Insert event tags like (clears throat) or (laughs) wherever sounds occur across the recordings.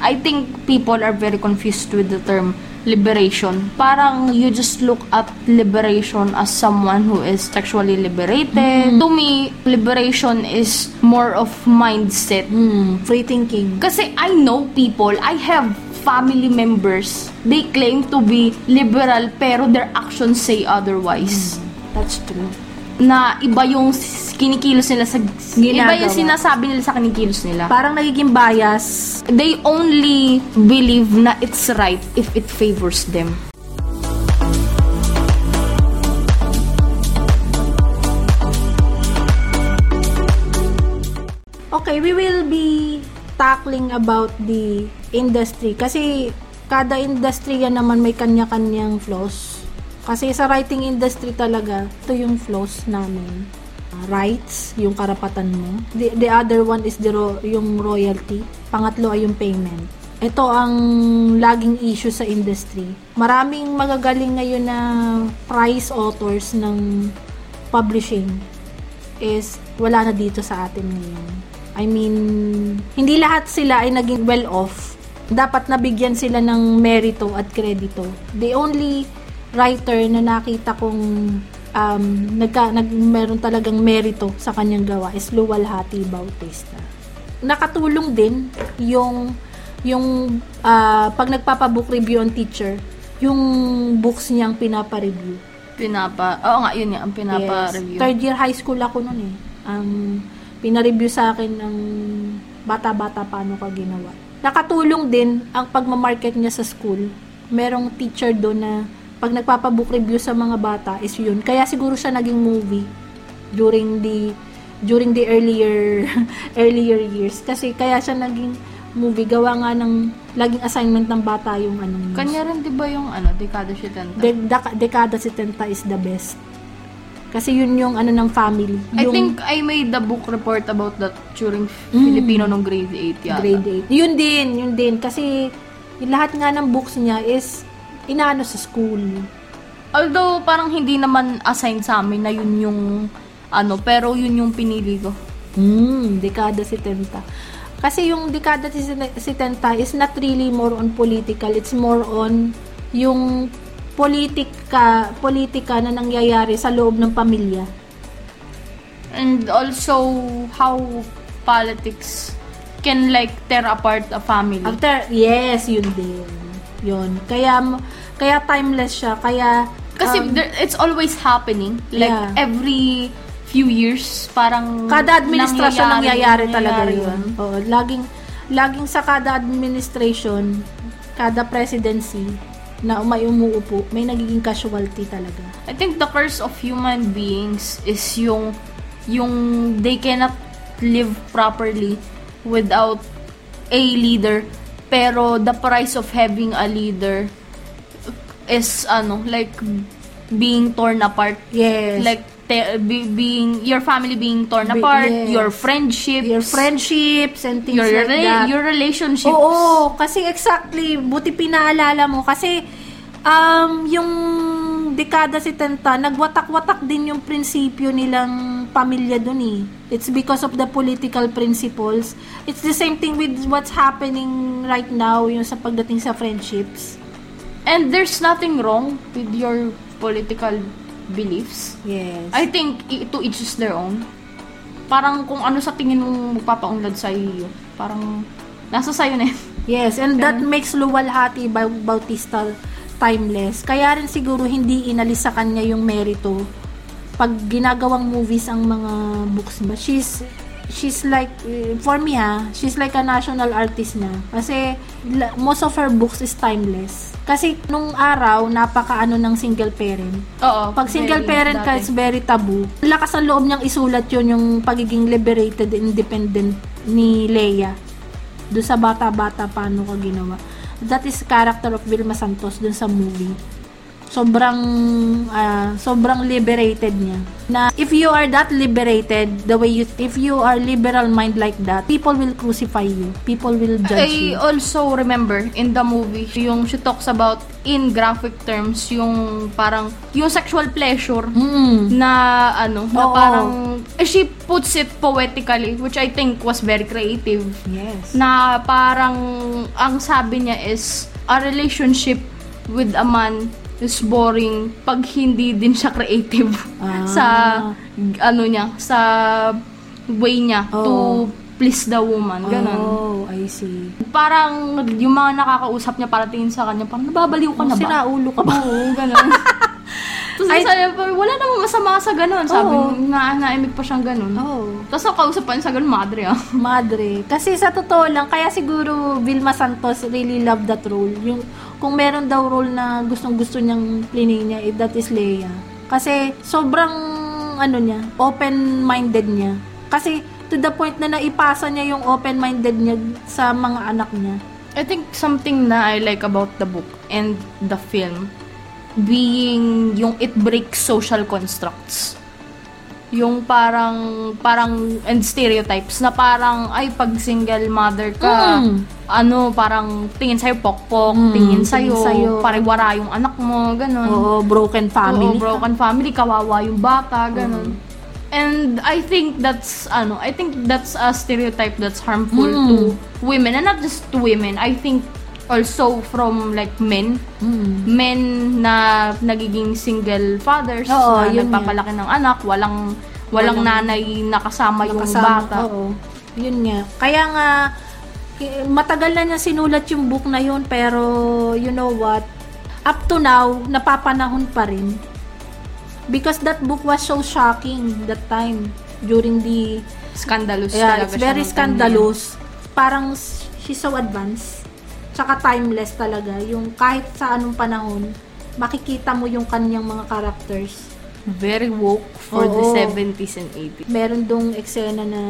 I think people are very confused with the term liberation. Parang you just look at liberation as someone who is sexually liberated. To me, liberation is more of mindset. Mm, free thinking. Kasi I know people, I have family members, they claim to be liberal pero their actions say otherwise. That's true. Na iba yung kinikilos nila sa... Iba yung Ginagawa. sinasabi nila sa kinikilos nila. Parang nagiging bias. They only believe na it's right if it favors them. Okay, we will be tackling about the industry kasi kada industry yan naman may kanya-kanyang flaws. Kasi sa writing industry talaga, ito yung flaws namin. Rights, yung karapatan mo. The, the other one is the ro- yung royalty. Pangatlo ay yung payment. Ito ang laging issue sa industry. Maraming magagaling ngayon na prize authors ng publishing is wala na dito sa atin ngayon. I mean, hindi lahat sila ay naging well off. Dapat nabigyan sila ng merito at kredito. The only writer na nakita kong um, nagka, nag, meron talagang merito sa kanyang gawa is Luwalhati Bautista. Nakatulong din yung yung ah, pag nagpapa-book review on teacher, yung books niyang pinapa-review. Pinapa... Oo nga, yun nga, ang pinapa-review. Yes. Third year high school ako noon eh. Ang pina-review sa akin ng bata-bata paano ka ginawa. Nakatulong din ang pagmamarket niya sa school. Merong teacher doon na pag nagpapabook review sa mga bata is yun. Kaya siguro siya naging movie during the during the earlier (laughs) earlier years kasi kaya siya naging movie gawa nga ng laging assignment ng bata yung anong Kanya rin, di ba yung ano, Dekada 70? De- deka- dekada 70 is the best. Kasi yun yung ano ng family. I Yung think I made the book report about that during Filipino nung grade 8 yata. grade 8. Yun din, yun din. Kasi yung lahat nga ng books niya is inaano sa school. Although parang hindi naman assigned sa amin na yun yung ano, pero yun yung pinili ko. Hmm, dekada 70. Kasi yung dekada 70 is not really more on political. It's more on yung politika, politika na nangyayari sa loob ng pamilya. And also how politics can like tear apart a family. After, yes, yun din. Yun. Kaya, kaya timeless siya. Kaya, Kasi um, there, it's always happening. Like Yeah. every few years, parang kada administrasyon nangyayari, talaga nangyayari yun. Oo, laging, laging sa kada administration, kada presidency, na may umuupo, may nagiging casualty talaga. I think the curse of human beings is yung yung they cannot live properly without a leader pero the price of having a leader is ano like being torn apart Yes. like te- be- being your family being torn Be- apart yes. your friendships your friendships and things your like rela- that. your relationships Oo, kasi exactly, buti pinaalala mo. Kasi, um, yung dekada 70, nagwatak-watak din yung prinsipyo nilang pamilya dun eh. It's because of the political principles. It's the same thing with what's happening right now, yung sa pagdating sa friendships. And there's nothing wrong with your political beliefs Yes. I think to each is their own. Parang kung ano sa tingin mong magpapaunlad sa iyo, parang nasa sayo na. Yes, and that makes Luwalhati Bau- Bautista timeless. Kaya rin siguro hindi inalis sa kanya yung merito pag ginagawang movies ang mga books niya. She's she's like eh, for me ha, she's like a national artist na. Kasi most of her books is timeless. Kasi nung araw napakaano ng single parent. Oo. Pag single very parent ka, it's very taboo. Lakas ang loob niyang isulat yun, yung pagiging liberated independent ni Leia. Doon sa bata-bata, paano ka ginawa. That is character of Vilma Santos dun sa movie. Sobrang ah, sobrang liberated niya na if you are that liberated the way you if you are liberal mind like that people will crucify you people will judge I you also remember in the movie, yung she talks about in graphic terms, yung parang, yung sexual pleasure mm. na ano, na Oo. parang, eh, she puts it poetically, which I think was very creative. yes Na parang, ang sabi niya is, a relationship with a man is boring pag hindi din siya creative Ah. (laughs) sa ano niya, sa way niya to Oo. please the woman. Ganon. oh I see Parang yung mga nakakausap niya para tingin sa kanya, parang nababaliw ka na ba? sira ulo ka ba Oo, ganun. (laughs) Tapos Ay- sabi wala namang masama sa ganun. Sabi Oo. na naimik pa siyang ganun. oh Tapos ang kausap pa niya sa ganun, madre ah. Madre. Kasi sa totoo lang, kaya siguro Vilma Santos really loved that role. Yung, kung meron daw role na gustong-gusto niyang plinin niya, eh, that is Leia. Kasi sobrang, ano niya, open-minded niya. Kasi to the point na naipasa niya yung open-minded niya sa mga anak niya. I think something na I like about the book and the film being yung it breaks social constructs. Yung parang parang and stereotypes na parang ay pag single mother ka Mm. ano parang tingin sa'yo pokpok, Mm, tingin sa'yo, sa'yo. pariwara yung anak mo, ganun. Oo, broken family. Oo, broken family, kawawa yung bata, ganun. And I think that's ano, I think that's a stereotype that's harmful Mm. to women and not just to women. I think also from like men, Mm. men na nagiging single fathers Oo, na yun nagpapalaki ng anak, walang walang, Walang- nanay nakasama yung Nakasama, bata. Oo. Yun nga. Kaya nga, matagal na niya sinulat yung book na yun, pero you know what? Up to now, napapanahon pa rin. Because that book was so shocking that time during the Scandalous yeah, it's very time na scandalous. Parang she's so advanced. Tsaka timeless talaga. Yung kahit sa anong panahon, makikita mo yung kanyang mga characters. Very woke for the Oo. 70s and 80s. meron dong eksena na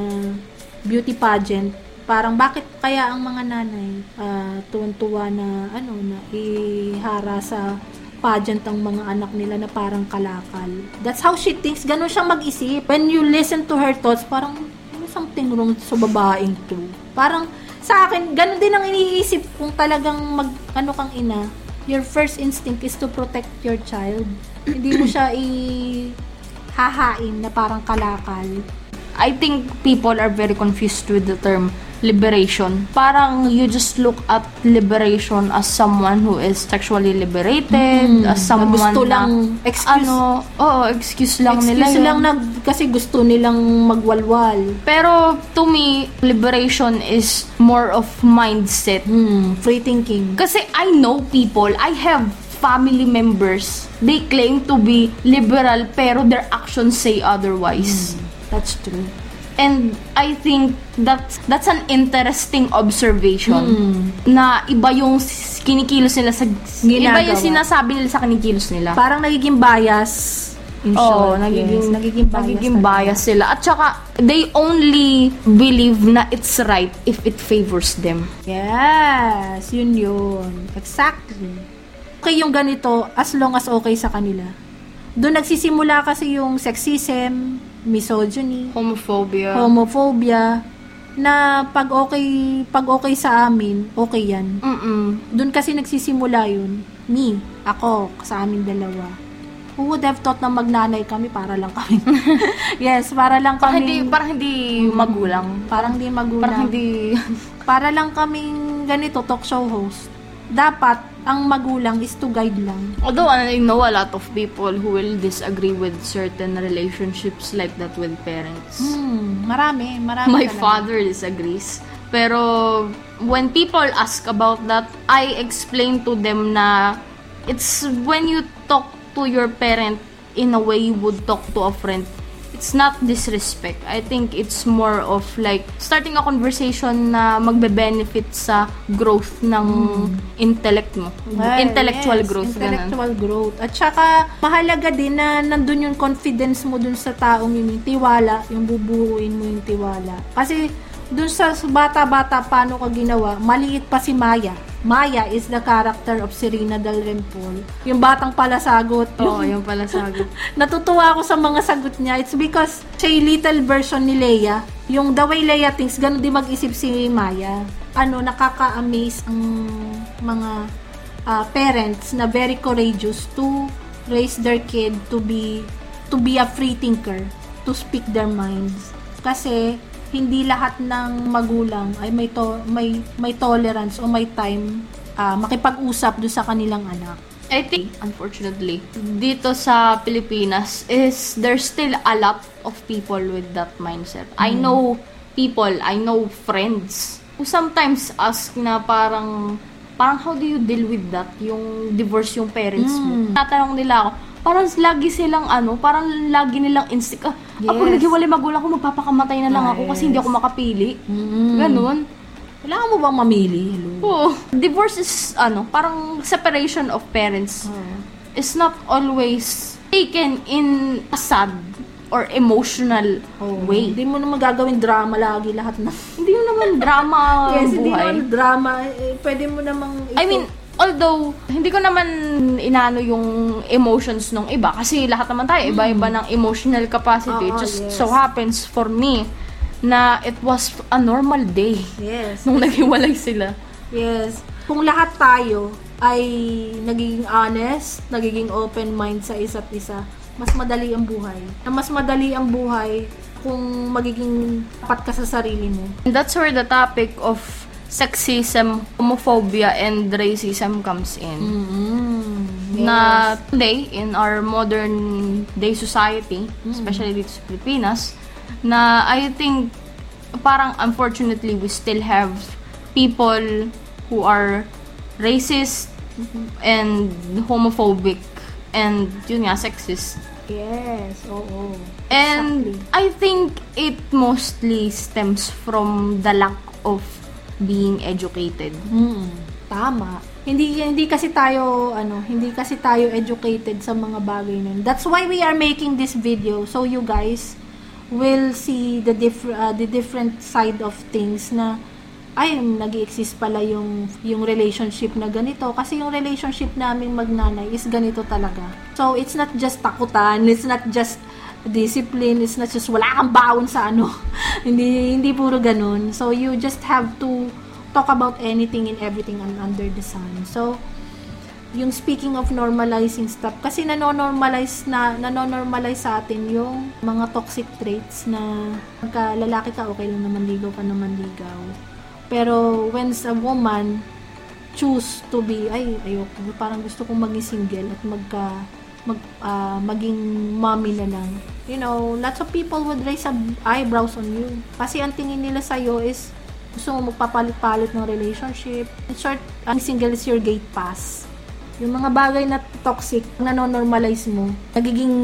beauty pageant. Parang bakit kaya ang mga nanay ah, tuwan-tuwa na ano na ihara sa pageant ang mga anak nila na parang kalakal. That's how she thinks. Ganon siyang mag-isip. When you listen to her thoughts, parang "Ano something wrong sa babaeng to. Parang sa akin, ganon din ang iniisip kung talagang mag, ano kang ina. Your first instinct is to protect your child. (clears throat) Hindi mo siya i hahain na parang kalakal. I think people are very confused with the term liberation. Parang you just look at liberation as someone who is sexually liberated, as someone Hmm. gusto na, lang- excuse- ano, oo, excuse lang nila Excuse lang na kasi gusto nilang magwalwal. Pero to me, liberation is more of mindset. Hmm, free thinking. Kasi I know people, I have family members, they claim to be liberal pero their actions say otherwise. That's true. And I think that's that's an interesting observation na iba yung kinikilos nila sa iba yung Ginagawa. sinasabi nila sa kinikilos nila. Parang nagiging bias. In Oo, short, nagiging, yes, nagiging bias. nagiging bias sila. At saka, they only believe na it's right if it favors them. Yes, yun yun. Exactly. Okay yung ganito as long as okay sa kanila. Doon nagsisimula kasi yung sexism, misogyny, Homophobia. homophobia, na pag okay, pag okay sa amin, okay yan. Mm-mm. Doon kasi nagsisimula yun. Me, ako, sa amin dalawa. Who would have thought na magnanay kami para lang kami. (laughs) yes, para lang Parang kami. hindi, parang hindi magulang. Parang hindi magulang. Parang hindi... para lang kaming ganito, talk show host. Dapat, ang magulang is to guide lang. Although I know a lot of people who will disagree with certain relationships like that with parents. Hmm, marami, marami My talaga. father disagrees. Pero when people ask about that, I explain to them na it's when you talk to your parent in a way you would talk to a friend. It's not disrespect. I think it's more of like starting a conversation na magbe-benefit sa growth ng intellect mo. Well, intellectual yes, growth. ganun. Intellectual growth. At saka, mahalaga din na nandun yung confidence mo dun sa taong yun, yung tiwala, yung bubuuin mo yung tiwala. Kasi, dun sa bata-bata paano ka ginawa, maliit pa si Maya. Maya is the character of Serena Del Rempol. Yung batang pala sagot. Oo, yung pala sagot. (laughs) Natutuwa ako sa mga sagot niya. It's because siya yung little version ni Leia. Yung the way Leia thinks, ganun din mag-isip si Maya. Ano, nakaka-amaze ang mga uh, parents na very courageous to raise their kid to be to be a free thinker, to speak their minds. Kasi hindi lahat ng magulang ay may to, may may tolerance o may time uh, makipag-usap do sa kanilang anak. I think, unfortunately, dito sa Pilipinas is there's still a lot of people with that mindset. Mm. I know people, I know friends who sometimes ask na parang parang how do you deal with that? Yung divorce yung parents mm. mo. Tatanong nila ako, parang lagi silang ano, parang lagi nilang instinct, ah, yes. ako naghiwalay magulang ko, magpapakamatay na lang yes. ako kasi hindi ako makapili. Mm. Ganun. Kailangan mo bang mamili? Hello? Oo. Divorce is, ano, parang separation of parents. Oh. Is not always taken in a sad or emotional oh, way. Hindi mo naman gagawin drama lagi lahat na. hindi mo naman drama (laughs) yes, buhay. hindi naman drama. Eh, pwede mo namang... Ito, I mean, although hindi ko naman inaano yung emotions ng iba kasi lahat naman tayo iba-iba mm. ng emotional capacity. Uh-oh, Just yes. so happens for me na it was a normal day. Yes. Nung naghiwalay sila. Yes. Kung lahat tayo ay nagiging honest, nagiging open mind sa isa't isa, mas madali ang buhay. Na mas madali ang buhay kung magiging tapat ka sa sarili mo. And that's where the topic of sexism, homophobia, and racism comes in. Mm-hmm. Yes. Na today, in our modern day society, mm-hmm. especially dito sa Pilipinas, na I think parang unfortunately we still have people who are racist mm-hmm. and homophobic and yun nga sexist. Yes, oo. And exactly. I think it mostly stems from the lack of being educated. Mm, tama. Hindi hindi kasi tayo ano, hindi kasi tayo educated sa mga bagay nun. That's why we are making this video so you guys will see the different uh, the different side of things na ay nag-exist pala yung yung relationship na ganito kasi yung relationship namin magnanay is ganito talaga. So it's not just takutan, it's not just discipline is not just wala kang baon sa ano. (laughs) hindi hindi puro ganun. So you just have to talk about anything and everything under the sun. So yung speaking of normalizing stuff kasi nanonormalize na nanonormalize sa atin yung mga toxic traits na pagka lalaki ka okay lang naman ligaw ka naman ligaw. Pero when a woman choose to be ay ayoko parang gusto kong maging single at magka mag, uh, maging mommy na lang. You know, lots of people would raise eyebrows on you. Kasi ang tingin nila sa'yo is gusto mo magpapalit-palit ng relationship. In short, ang single is your gate pass. Yung mga bagay na toxic, na-normalize mo, nagiging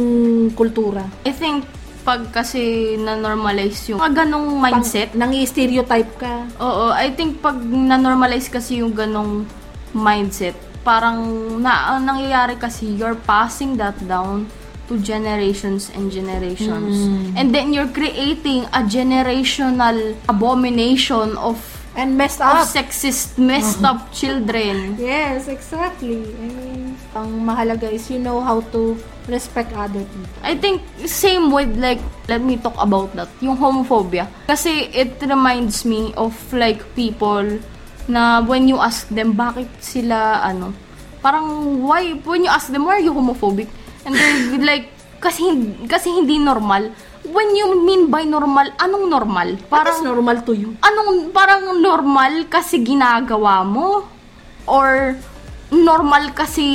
kultura. I think pag kasi na-normalize yung mga ganong mindset. Pang, stereotype ka. Oo, I think pag na-normalize kasi yung ganong mindset, parang na ang nangyayari kasi you're passing that down to generations and generations. Mm. And then you're creating a generational abomination of and messed up of sexist messed up (laughs) children. Yes, exactly. I mean, ang mahalaga is you know how to respect other people. I think same with like let me talk about that, yung homophobia. Kasi it reminds me of like people na when you ask them bakit sila ano parang why when you ask them why are you homophobic? And they're (laughs) like kasi kasi hindi normal. When you mean by normal anong normal? Parang normal to you? anong parang normal kasi ginagawa mo? Or normal kasi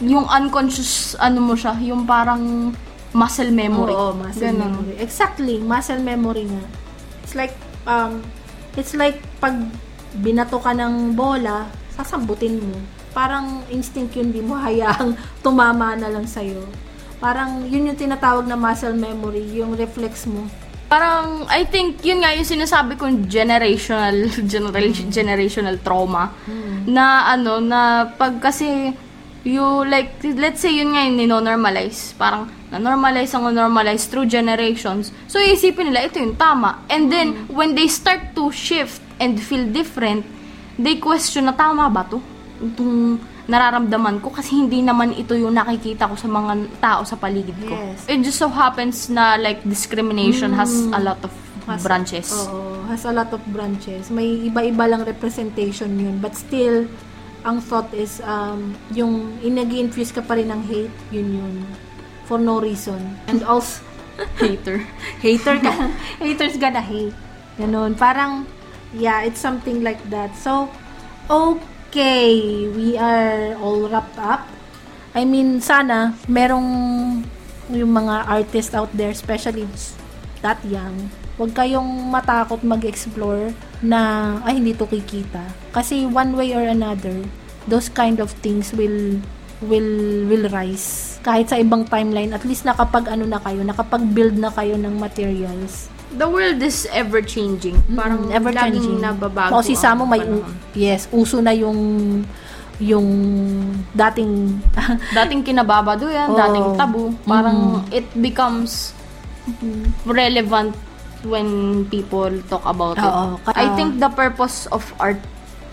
yung unconscious ano mo siya yung parang muscle memory. Oo muscle Ganun. memory. Exactly muscle memory nga. It's like um it's like pag binato ka ng bola, sasambutin mo. Parang instinct yun, di mo hayaang (laughs) tumama na lang sa'yo. Parang yun yung tinatawag na muscle memory, yung reflex mo. Parang, I think, yun nga yung sinasabi kong generational, (laughs) general, mm. generational trauma. Mm. Na ano, na pag kasi you like, let's say yun nga yung nino-normalize. Parang, na-normalize ang normalize through generations. So, iisipin nila, ito yung tama. And then, when they start to shift and feel different, they question na tama ba to? Itong nararamdaman ko kasi hindi naman ito yung nakikita ko sa mga tao sa paligid ko. Yes. It just so happens na like discrimination has a lot of Has- branches. Oo, has a lot of branches. May iba-iba lang representation yun. But still, ang thought is, um, yung inag infuse ka pa rin ng hate, yun yun. For no reason. And also, (laughs) Hater. hater ka. (laughs) haters gonna hate. Ganun. Parang, yeah, it's something like that. So, okay, we are all wrapped up. I mean, sana, merong yung mga artists out there, especially that young, huwag kayong matakot mag-explore na, ay, hindi to kikita. Kasi one way or another, those kind of things will will will rise. Kahit sa ibang timeline, at least nakapag ano na kayo, nakapag-build na kayo ng materials. The world is ever changing. Parang Mm, ever changing. nababago. O si Samo ang may u- yes, uso na yung yung dating (laughs) dating kinababaduyan, Oo. dating tabu. Parang Mm. it becomes relevant when people talk about Oo. it. Ka- I think the purpose of art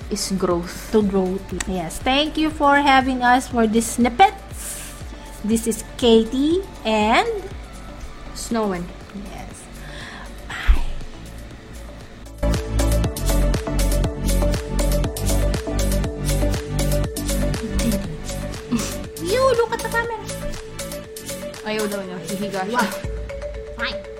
is growth. to grow. Yes. Thank you for having us for this snippets. This is Katie and Snowing. yes. Bye. you look at the camera. Ayaw daw